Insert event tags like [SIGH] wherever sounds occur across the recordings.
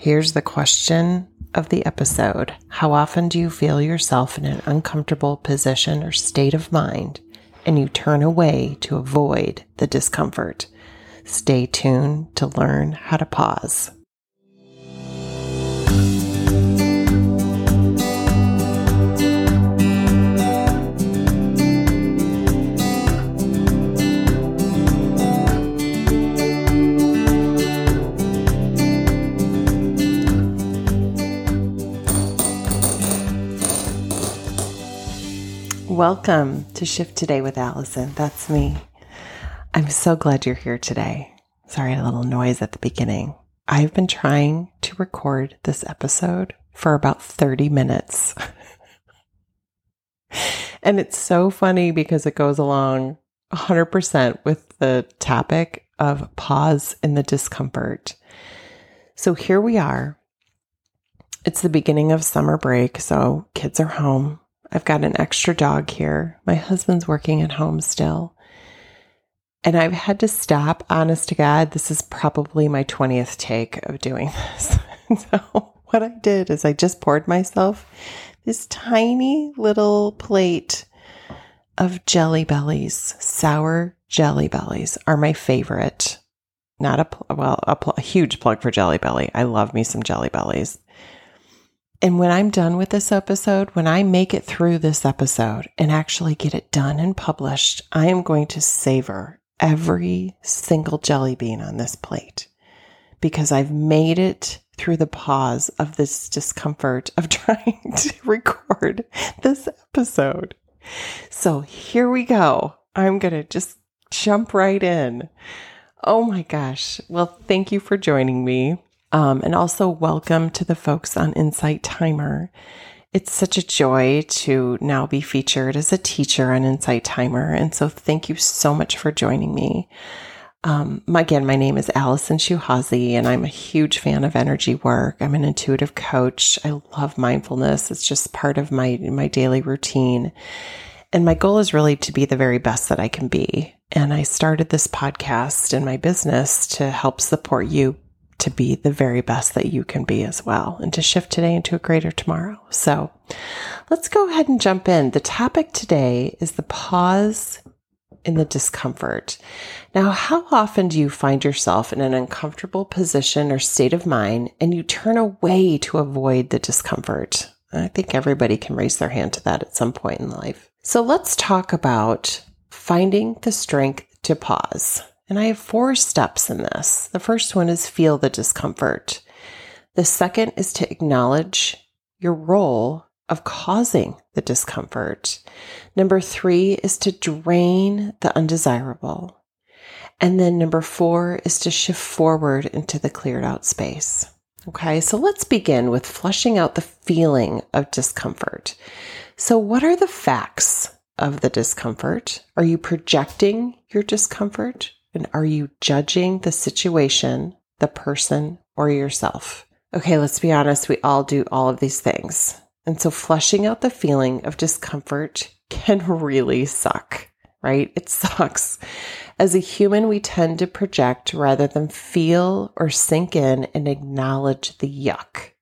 Here's the question of the episode How often do you feel yourself in an uncomfortable position or state of mind and you turn away to avoid the discomfort? Stay tuned to learn how to pause. Welcome to Shift Today with Allison. That's me. I'm so glad you're here today. Sorry, a little noise at the beginning. I've been trying to record this episode for about 30 minutes. [LAUGHS] and it's so funny because it goes along 100% with the topic of pause in the discomfort. So here we are. It's the beginning of summer break, so kids are home. I've got an extra dog here. My husband's working at home still. And I've had to stop, honest to God, this is probably my 20th take of doing this. [LAUGHS] so, what I did is I just poured myself this tiny little plate of jelly bellies. Sour jelly bellies are my favorite. Not a, well, a, a huge plug for Jelly Belly. I love me some Jelly Bellies. And when I'm done with this episode, when I make it through this episode and actually get it done and published, I am going to savor every single jelly bean on this plate because I've made it through the pause of this discomfort of [LAUGHS] trying to record this episode. So here we go. I'm going to just jump right in. Oh my gosh. Well, thank you for joining me. Um, and also, welcome to the folks on Insight Timer. It's such a joy to now be featured as a teacher on Insight Timer. And so, thank you so much for joining me. Um, again, my name is Allison Shuhazi, and I'm a huge fan of energy work. I'm an intuitive coach. I love mindfulness. It's just part of my my daily routine. And my goal is really to be the very best that I can be. And I started this podcast and my business to help support you to be the very best that you can be as well and to shift today into a greater tomorrow. So let's go ahead and jump in. The topic today is the pause in the discomfort. Now, how often do you find yourself in an uncomfortable position or state of mind and you turn away to avoid the discomfort? I think everybody can raise their hand to that at some point in life. So let's talk about finding the strength to pause. And I have four steps in this. The first one is feel the discomfort. The second is to acknowledge your role of causing the discomfort. Number three is to drain the undesirable. And then number four is to shift forward into the cleared out space. Okay, so let's begin with flushing out the feeling of discomfort. So, what are the facts of the discomfort? Are you projecting your discomfort? And are you judging the situation, the person, or yourself? Okay, let's be honest, we all do all of these things. And so flushing out the feeling of discomfort [LAUGHS] can really suck, right? It sucks. As a human, we tend to project rather than feel or sink in and acknowledge the yuck.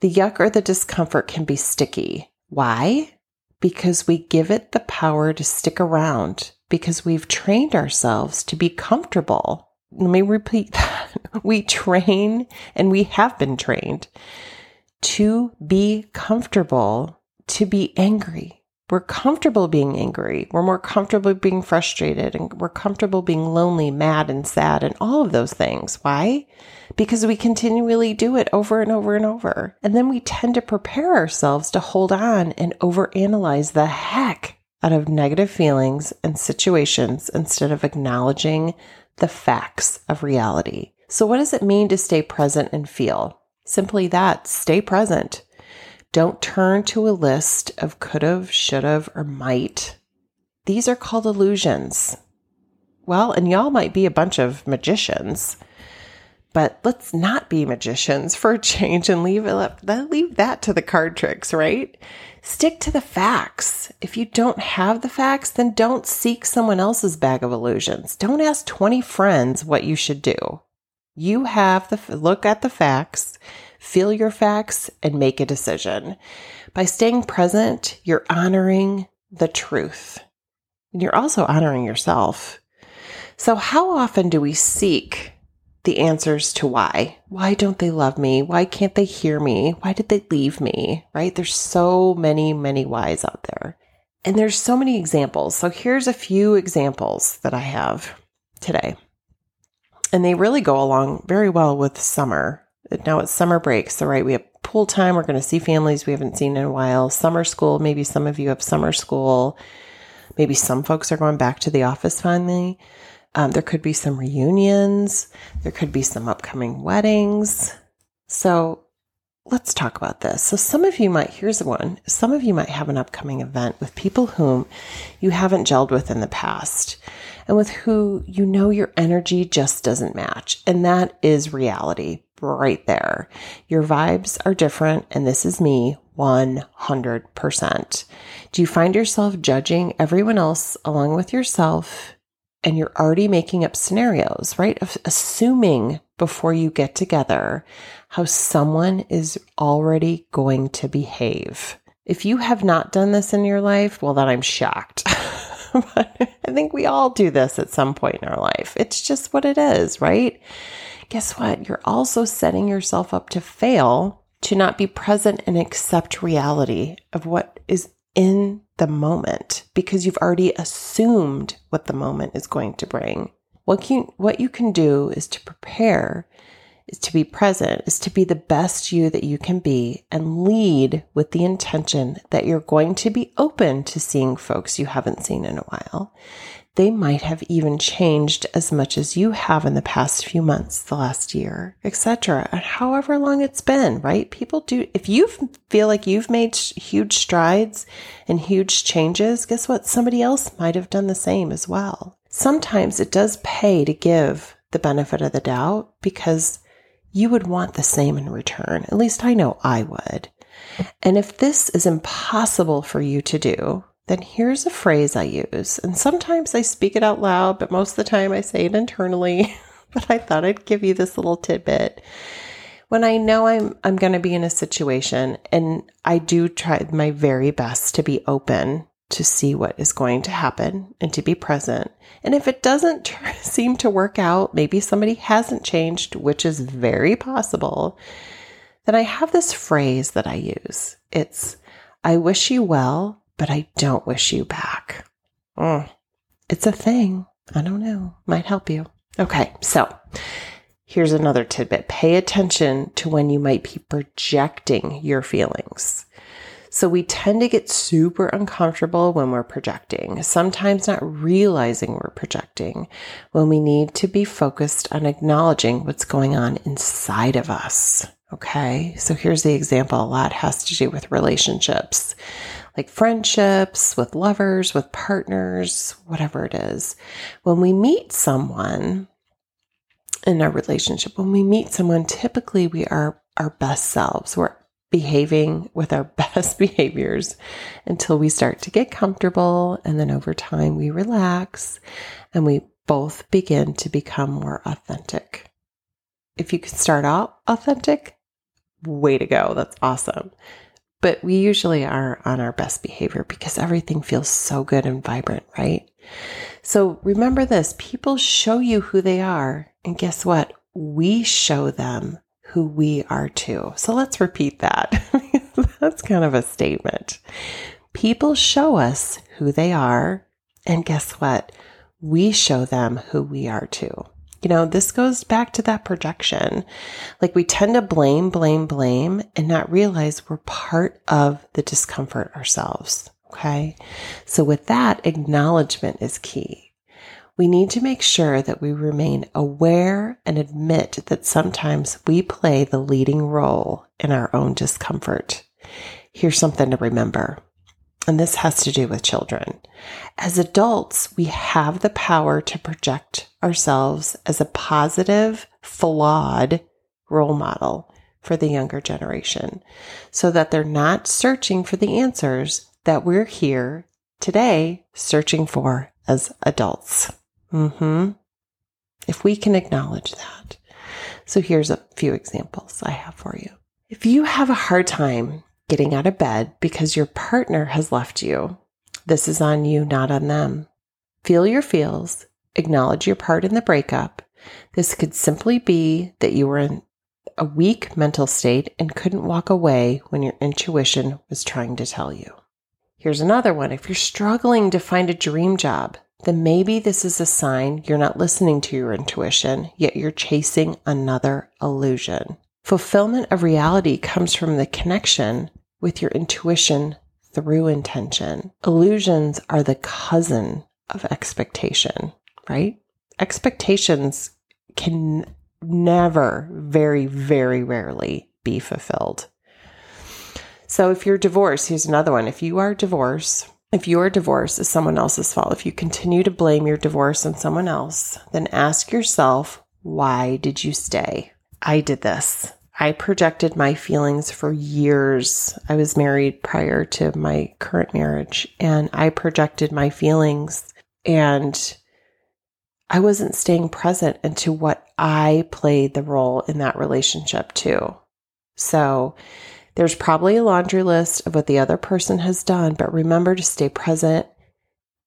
The yuck or the discomfort can be sticky. Why? Because we give it the power to stick around because we've trained ourselves to be comfortable. Let me repeat [LAUGHS] that. We train and we have been trained to be comfortable, to be angry. We're comfortable being angry. We're more comfortable being frustrated and we're comfortable being lonely, mad, and sad, and all of those things. Why? Because we continually do it over and over and over. And then we tend to prepare ourselves to hold on and overanalyze the heck out of negative feelings and situations instead of acknowledging the facts of reality. So, what does it mean to stay present and feel? Simply that stay present. Don't turn to a list of could've, should've, or might. These are called illusions. Well, and y'all might be a bunch of magicians, but let's not be magicians for a change and leave it, leave that to the card tricks, right? Stick to the facts. If you don't have the facts, then don't seek someone else's bag of illusions. Don't ask 20 friends what you should do. You have the look at the facts, feel your facts, and make a decision. By staying present, you're honoring the truth. And you're also honoring yourself. So, how often do we seek the answers to why? Why don't they love me? Why can't they hear me? Why did they leave me? Right? There's so many, many whys out there. And there's so many examples. So, here's a few examples that I have today. And they really go along very well with summer. Now it's summer break. So, right, we have pool time. We're going to see families we haven't seen in a while. Summer school. Maybe some of you have summer school. Maybe some folks are going back to the office finally. Um, there could be some reunions. There could be some upcoming weddings. So let's talk about this. So some of you might, here's one. Some of you might have an upcoming event with people whom you haven't gelled with in the past and with who you know your energy just doesn't match. And that is reality right there. Your vibes are different. And this is me 100%. Do you find yourself judging everyone else along with yourself? And you're already making up scenarios, right? Of assuming before you get together how someone is already going to behave. If you have not done this in your life, well, then I'm shocked. [LAUGHS] but I think we all do this at some point in our life. It's just what it is, right? Guess what? You're also setting yourself up to fail, to not be present and accept reality of what is in the moment because you've already assumed what the moment is going to bring. What you, what you can do is to prepare is to be present, is to be the best you that you can be and lead with the intention that you're going to be open to seeing folks you haven't seen in a while. They might have even changed as much as you have in the past few months, the last year, etc. And however long it's been, right? People do, if you feel like you've made huge strides and huge changes, guess what? Somebody else might have done the same as well. Sometimes it does pay to give the benefit of the doubt because you would want the same in return. At least I know I would. And if this is impossible for you to do, then here's a phrase I use. And sometimes I speak it out loud, but most of the time I say it internally. [LAUGHS] but I thought I'd give you this little tidbit. When I know I'm I'm going to be in a situation and I do try my very best to be open to see what is going to happen and to be present. And if it doesn't [LAUGHS] seem to work out, maybe somebody hasn't changed, which is very possible, then I have this phrase that I use. It's, I wish you well, but I don't wish you back. Mm. It's a thing. I don't know. Might help you. Okay. So here's another tidbit. Pay attention to when you might be projecting your feelings. So we tend to get super uncomfortable when we're projecting, sometimes not realizing we're projecting when we need to be focused on acknowledging what's going on inside of us. Okay. So here's the example. A lot has to do with relationships, like friendships, with lovers, with partners, whatever it is. When we meet someone in our relationship, when we meet someone, typically we are our best selves. We're behaving with our [LAUGHS] best behaviors until we start to get comfortable. And then over time, we relax and we both begin to become more authentic. If you can start out authentic, way to go. That's awesome. But we usually are on our best behavior because everything feels so good and vibrant, right? So remember this people show you who they are. And guess what? We show them who we are too. So let's repeat that. [LAUGHS] That's kind of a statement. People show us who they are. And guess what? We show them who we are too. You know, this goes back to that projection. Like we tend to blame, blame, blame and not realize we're part of the discomfort ourselves. Okay. So with that, acknowledgement is key we need to make sure that we remain aware and admit that sometimes we play the leading role in our own discomfort. Here's something to remember. And this has to do with children. As adults, we have the power to project ourselves as a positive, flawed role model for the younger generation so that they're not searching for the answers that we're here today searching for as adults. Mm-hmm. If we can acknowledge that. So here's a few examples I have for you. If you have a hard time getting out of bed because your partner has left you, this is on you, not on them. Feel your feels, acknowledge your part in the breakup. This could simply be that you were in a weak mental state and couldn't walk away when your intuition was trying to tell you. Here's another one. If you're struggling to find a dream job, then maybe this is a sign you're not listening to your intuition, yet you're chasing another illusion. Fulfillment of reality comes from the connection with your intuition through intention. Illusions are the cousin of expectation, right? Expectations can never, very, very rarely be fulfilled. So if you're divorced, here's another one. If you are divorced, if your divorce is someone else's fault, if you continue to blame your divorce on someone else, then ask yourself, why did you stay? I did this. I projected my feelings for years. I was married prior to my current marriage, and I projected my feelings, and I wasn't staying present into what I played the role in that relationship too. So there's probably a laundry list of what the other person has done, but remember to stay present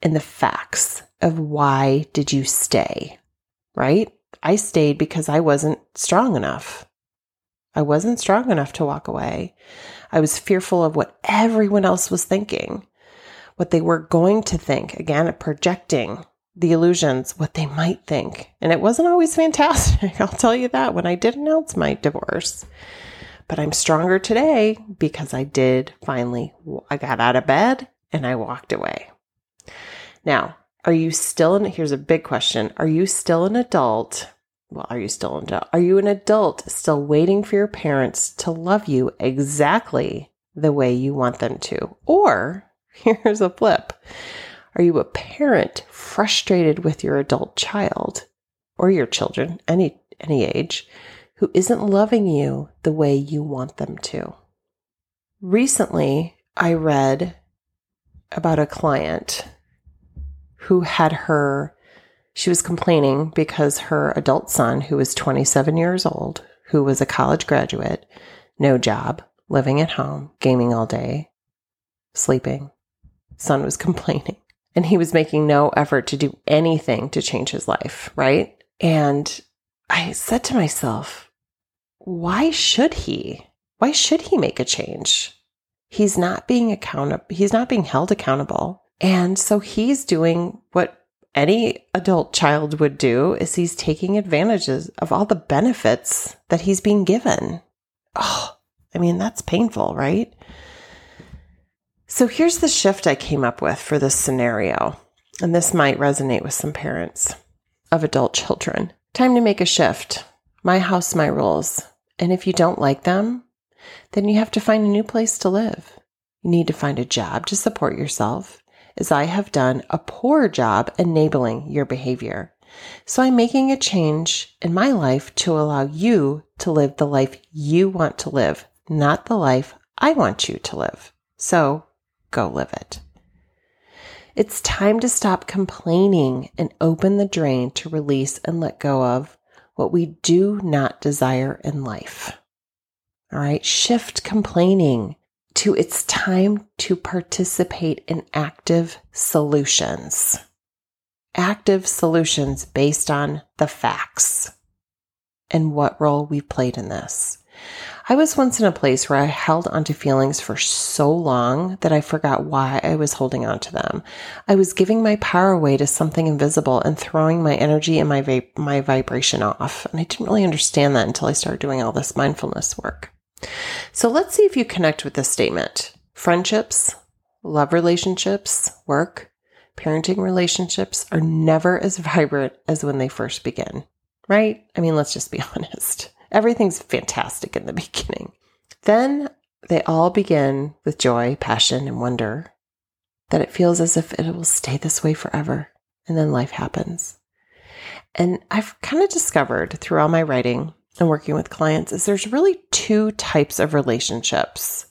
in the facts of why did you stay, right? I stayed because I wasn't strong enough. I wasn't strong enough to walk away. I was fearful of what everyone else was thinking, what they were going to think. Again, projecting the illusions, what they might think. And it wasn't always [LAUGHS] fantastic. I'll tell you that when I did announce my divorce. But I'm stronger today because I did finally, I got out of bed and I walked away. Now, are you still in, here's a big question. Are you still an adult? Well, are you still an adult? Are you an adult still waiting for your parents to love you exactly the way you want them to? Or [LAUGHS] here's a flip. Are you a parent frustrated with your adult child or your children, any any age, who isn't loving you the way you want them to. Recently, I read about a client who had her, she was complaining because her adult son, who was 27 years old, who was a college graduate, no job, living at home, gaming all day, sleeping, son was [LAUGHS] complaining. And he was making no effort to do anything to change his life, right? And I said to myself, why should he? Why should he make a change? He's not being accountable. He's not being held accountable. And so he's doing what any adult child would do is he's taking advantages of all the benefits that he's being given. Oh, I mean, that's painful, right? So here's the shift I came up with for this scenario. And this might resonate with some parents of adult children. Time to make a shift. My house, my rules. And if you don't like them, then you have to find a new place to live. You need to find a job to support yourself, as I have done a poor job enabling your behavior. So I'm making a change in my life to allow you to live the life you want to live, not the life I want you to live. So go live it. It's time to stop complaining and open the drain to release and let go of what we do not desire in life. All right, shift complaining to it's time to participate in active solutions. Active solutions based on the facts and what role we've played in this. I was once in a place where I held onto feelings for so long that I forgot why I was holding onto them. I was giving my power away to something invisible and throwing my energy and my va- my vibration off. And I didn't really understand that until I started doing all this mindfulness work. So let's see if you connect with this statement. Friendships, love relationships, work, parenting relationships are never as vibrant as when they first begin, right? I mean, let's just be [LAUGHS] honest. Everything's fantastic in the beginning. Then they all begin with joy, passion, and wonder that it feels as if it will stay this way forever. And then life happens. And I've kind of discovered through all my writing and working with clients is there's really two types of relationships.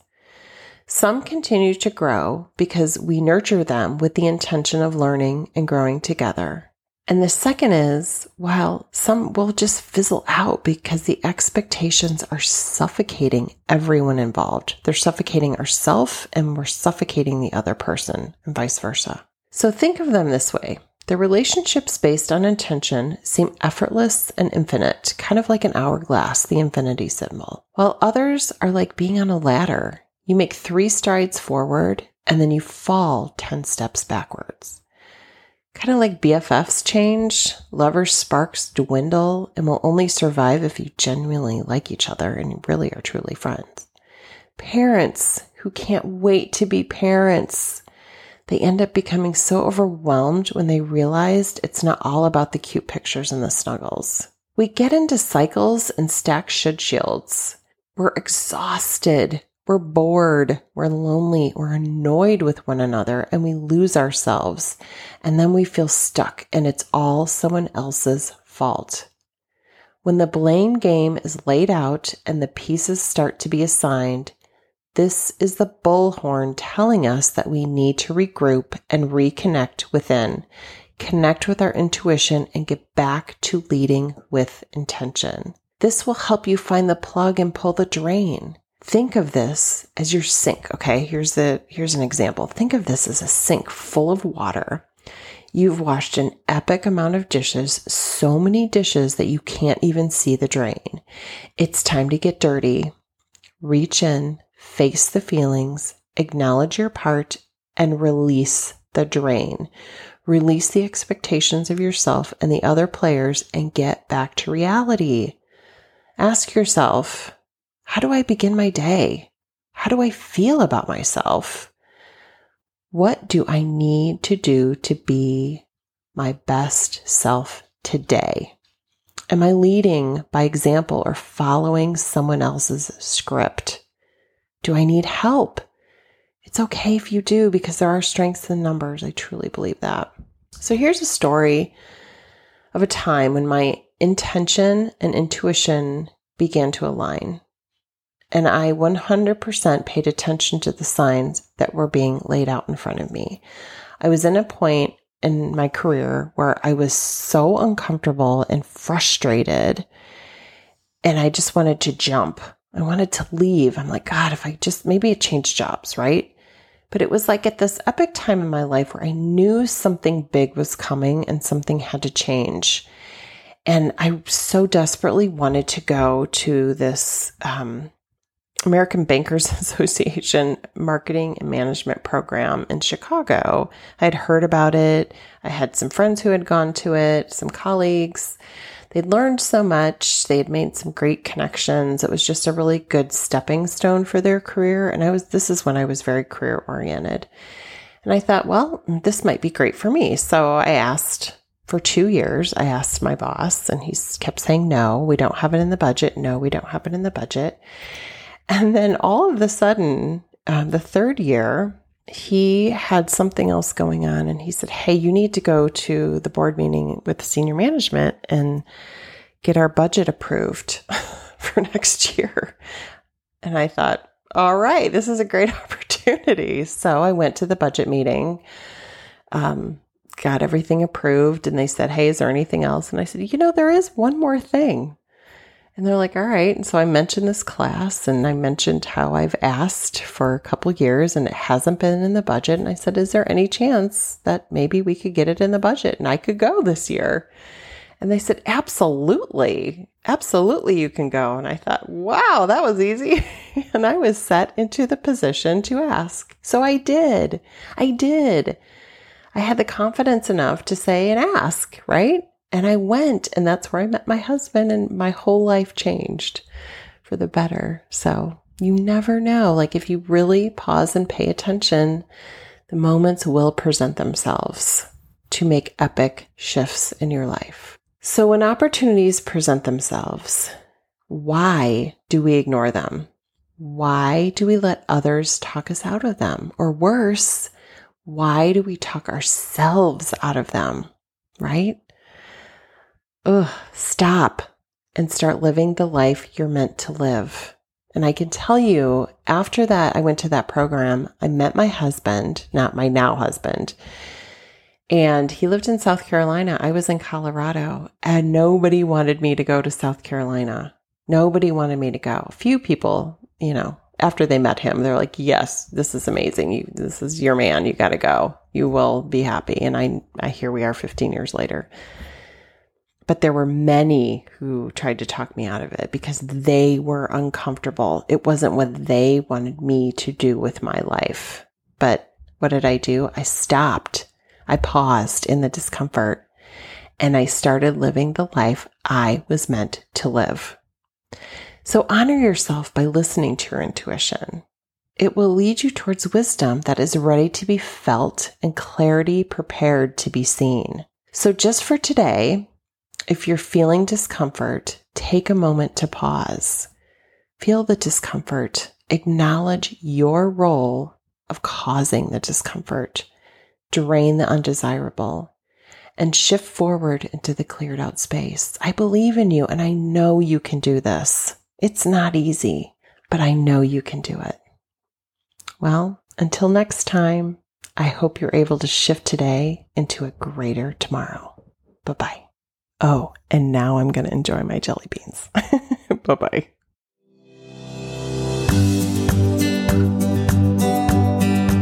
Some continue to grow because we nurture them with the intention of learning and growing together. And the second is, well, some will just fizzle out because the expectations are suffocating everyone involved. They're suffocating ourselves and we're suffocating the other person and vice versa. So think of them this way. The relationships based on intention seem effortless and infinite, kind of like an hourglass, the infinity symbol, while others are like being on a ladder. You make three strides forward and then you fall 10 steps backwards. Kind of like BFFs change, lovers' sparks dwindle and will only survive if you genuinely like each other and really are truly friends. Parents who can't wait to be parents. They end up becoming so overwhelmed when they realized it's not all about the cute pictures and the snuggles. We get into cycles and stack should shields. We're exhausted we're bored, we're lonely, we're annoyed with one another, and we lose ourselves. And then we feel stuck, and it's all someone else's fault. When the blame game is laid out and the pieces start to be assigned, this is the bullhorn telling us that we need to regroup and reconnect within, connect with our intuition, and get back to leading with intention. This will help you find the plug and pull the drain. Think of this as your sink. Okay. Here's the, here's an example. Think of this as a sink full of water. You've washed an epic amount of dishes, so many dishes that you can't even see the drain. It's time to get dirty. Reach in, face the feelings, acknowledge your part, and release the drain. Release the expectations of yourself and the other players and get back to reality. Ask yourself, how do I begin my day? How do I feel about myself? What do I need to do to be my best self today? Am I leading by example or following someone else's script? Do I need help? It's okay if you do because there are strengths in numbers. I truly believe that. So here's a story of a time when my intention and intuition began to align and I 100% paid attention to the signs that were being laid out in front of me. I was in a point in my career where I was so uncomfortable and frustrated, and I just wanted to jump. I wanted to leave. I'm like, God, if I just maybe change jobs, right? But it was like at this epic time in my life where I knew something big was coming and something had to change. And I so desperately wanted to go to this um, American Bankers [LAUGHS] Association marketing and management program in Chicago. I had heard about it. I had some friends who had gone to it, some colleagues. They'd learned so much. They had made some great connections. It was just a really good stepping stone for their career. And I was, this is when I was very career oriented. And I thought, well, this might be great for me. So I asked for two years. I asked my boss and he kept saying, no, we don't have it in the budget. No, we don't have it in the budget. And then all of a sudden, um, the third year, he had something else going on and he said, Hey, you need to go to the board meeting with the senior management and get our budget approved [LAUGHS] for next year. And I thought, all right, this is a great [LAUGHS] opportunity. So I went to the budget meeting, um, got everything approved, and they said, Hey, is there anything else? And I said, You know, there is one more thing. And they're like, all right. And so I mentioned this class and I mentioned how I've asked for a couple years and it hasn't been in the budget. And I said, is there any chance that maybe we could get it in the budget and I could go this year? And they said, absolutely. Absolutely, you can go. And I thought, wow, that was easy. [LAUGHS] and I was set into the position to ask. So I did. I did. I had the confidence enough to say and ask, right? And I went, and that's where I met my husband, and my whole life changed for the better. So you never know. Like, if you really pause and pay attention, the moments will present themselves to make epic shifts in your life. So, when opportunities present themselves, why do we ignore them? Why do we let others talk us out of them? Or worse, why do we talk ourselves out of them? Right? Ugh, stop and start living the life you're meant to live. And I can tell you, after that, I went to that program, I met my husband, not my now husband. And he lived in South Carolina. I was in Colorado and nobody wanted me to go to South Carolina. Nobody wanted me to go. A few people, you know, after they met him, they're like, yes, this is amazing. You, this is your man. You got to go. You will be happy. And I, I, here we are 15 years later. But there were many who tried to talk me out of it because they were uncomfortable. It wasn't what they wanted me to do with my life. But what did I do? I stopped. I paused in the discomfort and I started living the life I was meant to live. So honor yourself by listening to your intuition. It will lead you towards wisdom that is ready to be felt and clarity prepared to be seen. So just for today, if you're feeling discomfort, take a moment to pause. Feel the discomfort. Acknowledge your role of causing the discomfort. Drain the undesirable and shift forward into the cleared out space. I believe in you and I know you can do this. It's not easy, but I know you can do it. Well, until next time, I hope you're able to shift today into a greater tomorrow. Bye bye. Oh, and now I'm going to enjoy my jelly beans. [LAUGHS] bye bye.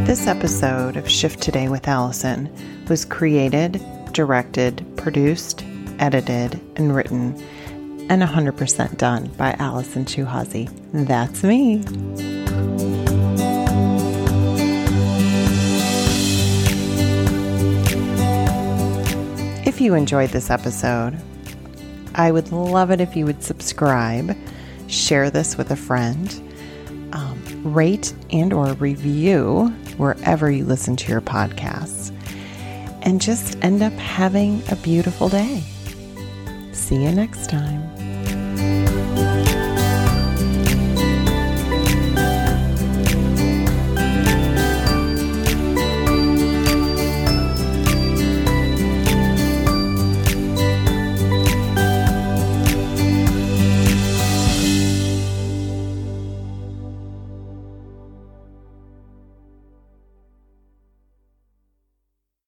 This episode of Shift Today with Allison was created, directed, produced, edited, and written, and 100% done by Allison Chuhazi. That's me. If you enjoyed this episode, I would love it if you would subscribe, share this with a friend, um, rate and or review wherever you listen to your podcasts, and just end up having a beautiful day. See you next time.